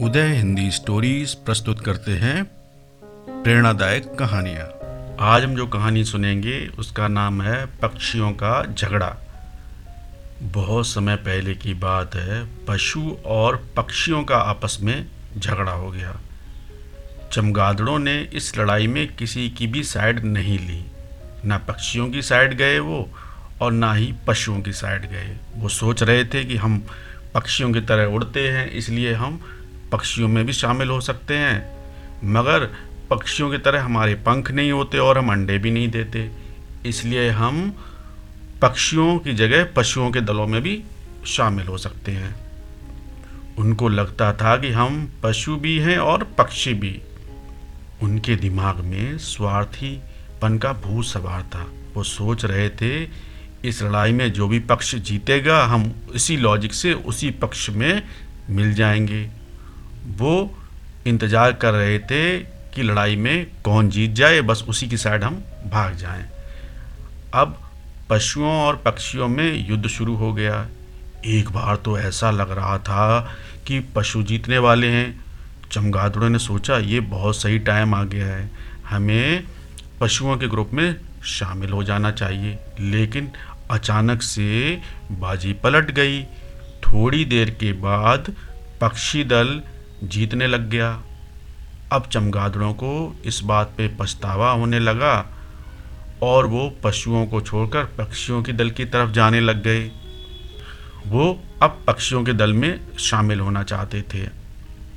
उदय Hindi stories प्रस्तुत करते हैं प्रेरणादायक कहानियाँ। आज हम जो कहानी सुनेंगे, उसका नाम है पक्षियों का झगड़ा। बहुत समय पहले की बात है, पशु और पक्षियों का आपस में झगड़ा हो गया। चमगादड़ों ने इस लड़ाई में किसी की भी साइड नहीं ली। ना पक्षियों की साइड गए वो, और ना ही पशुओं की साइड गए। वो सोच रहे थे कि हम पक्षियों की तरह उड़ते हैं, इसलिए हम पक्षियों में भी शामिल हो सकते हैं। मगर पक्षियों की तरह हमारे पंख नहीं होते और हम अंडे भी नहीं देते। इसलिए हम पक्षियों की जगह पशुओं के दलों में भी शामिल हो सकते हैं। उनको लगता था कि हम पशु भी हैं और पक्षी भी। उनके दिमाग में स्वार्थीपन का भूत सवार था। वो सोच रहे थे, इस लड़ाई में जो भी पक्ष जीतेगा, हम इसी लॉजिक से उसी पक्ष में मिल जाएँगे। वो इंतज़ार कर रहे थे कि लड़ाई में कौन जीत जाए, बस उसी की साइड हम भाग जाएँ। अब पशुओं और पक्षियों में युद्ध शुरू हो गया। एक बार तो ऐसा लग रहा था कि पशु जीतने वाले हैं। चमगादड़ों ने सोचा, ये बहुत सही टाइम आ गया है। हमें पशुओं के ग्रुप में शामिल हो जाना चाहिए। लेकिन अचानक से बाजी पलट गई। थोड़ी देर के बाद पक्षी दल जीतने लग गया। अब चमगादड़ों को इस बात पे पछतावा होने लगा और वो पशुओं को छोड़कर पक्षियों के दल की तरफ़ जाने लग गए। वो अब पक्षियों के दल में शामिल होना चाहते थे।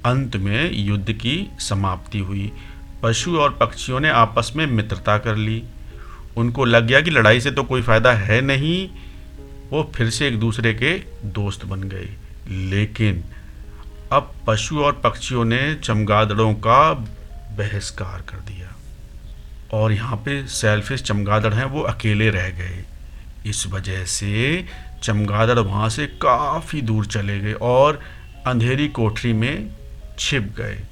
अंत में युद्ध की समाप्ति हुई। पशु और पक्षियों ने आपस में मित्रता कर ली। उनको लग गया कि लड़ाई से तो कोई फ़ायदा है नहीं। वो फिर से एक दूसरे के दोस्त बन गए। लेकिन अब पशु और पक्षियों ने चमगादड़ों का बहिष्कार कर दिया। और यहाँ पे सेल्फिश चमगादड़ हैं, वो अकेले रह गए। इस वजह से चमगादड़ वहाँ से काफ़ी दूर चले गए और अंधेरी कोठरी में छिप गए।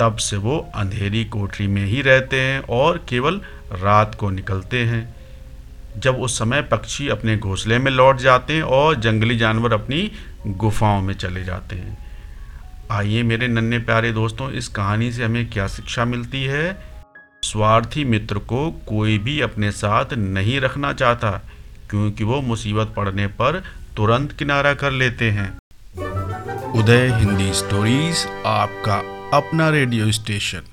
तब से वो अंधेरी कोठरी में ही रहते हैं और केवल रात को निकलते हैं। जब उस समय पक्षी अपने घोंसले में लौट जाते हैं और जंगली जानवर अपनी गुफाओं में चले जाते हैं। आइए मेरे नन्हे प्यारे दोस्तों, इस कहानी से हमें क्या शिक्षा मिलती है? स्वार्थी मित्र को कोई भी अपने साथ नहीं रखना चाहता, क्योंकि वो मुसीबत पड़ने पर तुरंत किनारा कर लेते हैं। उदय हिंदी स्टोरीज, आपका अपना रेडियो स्टेशन।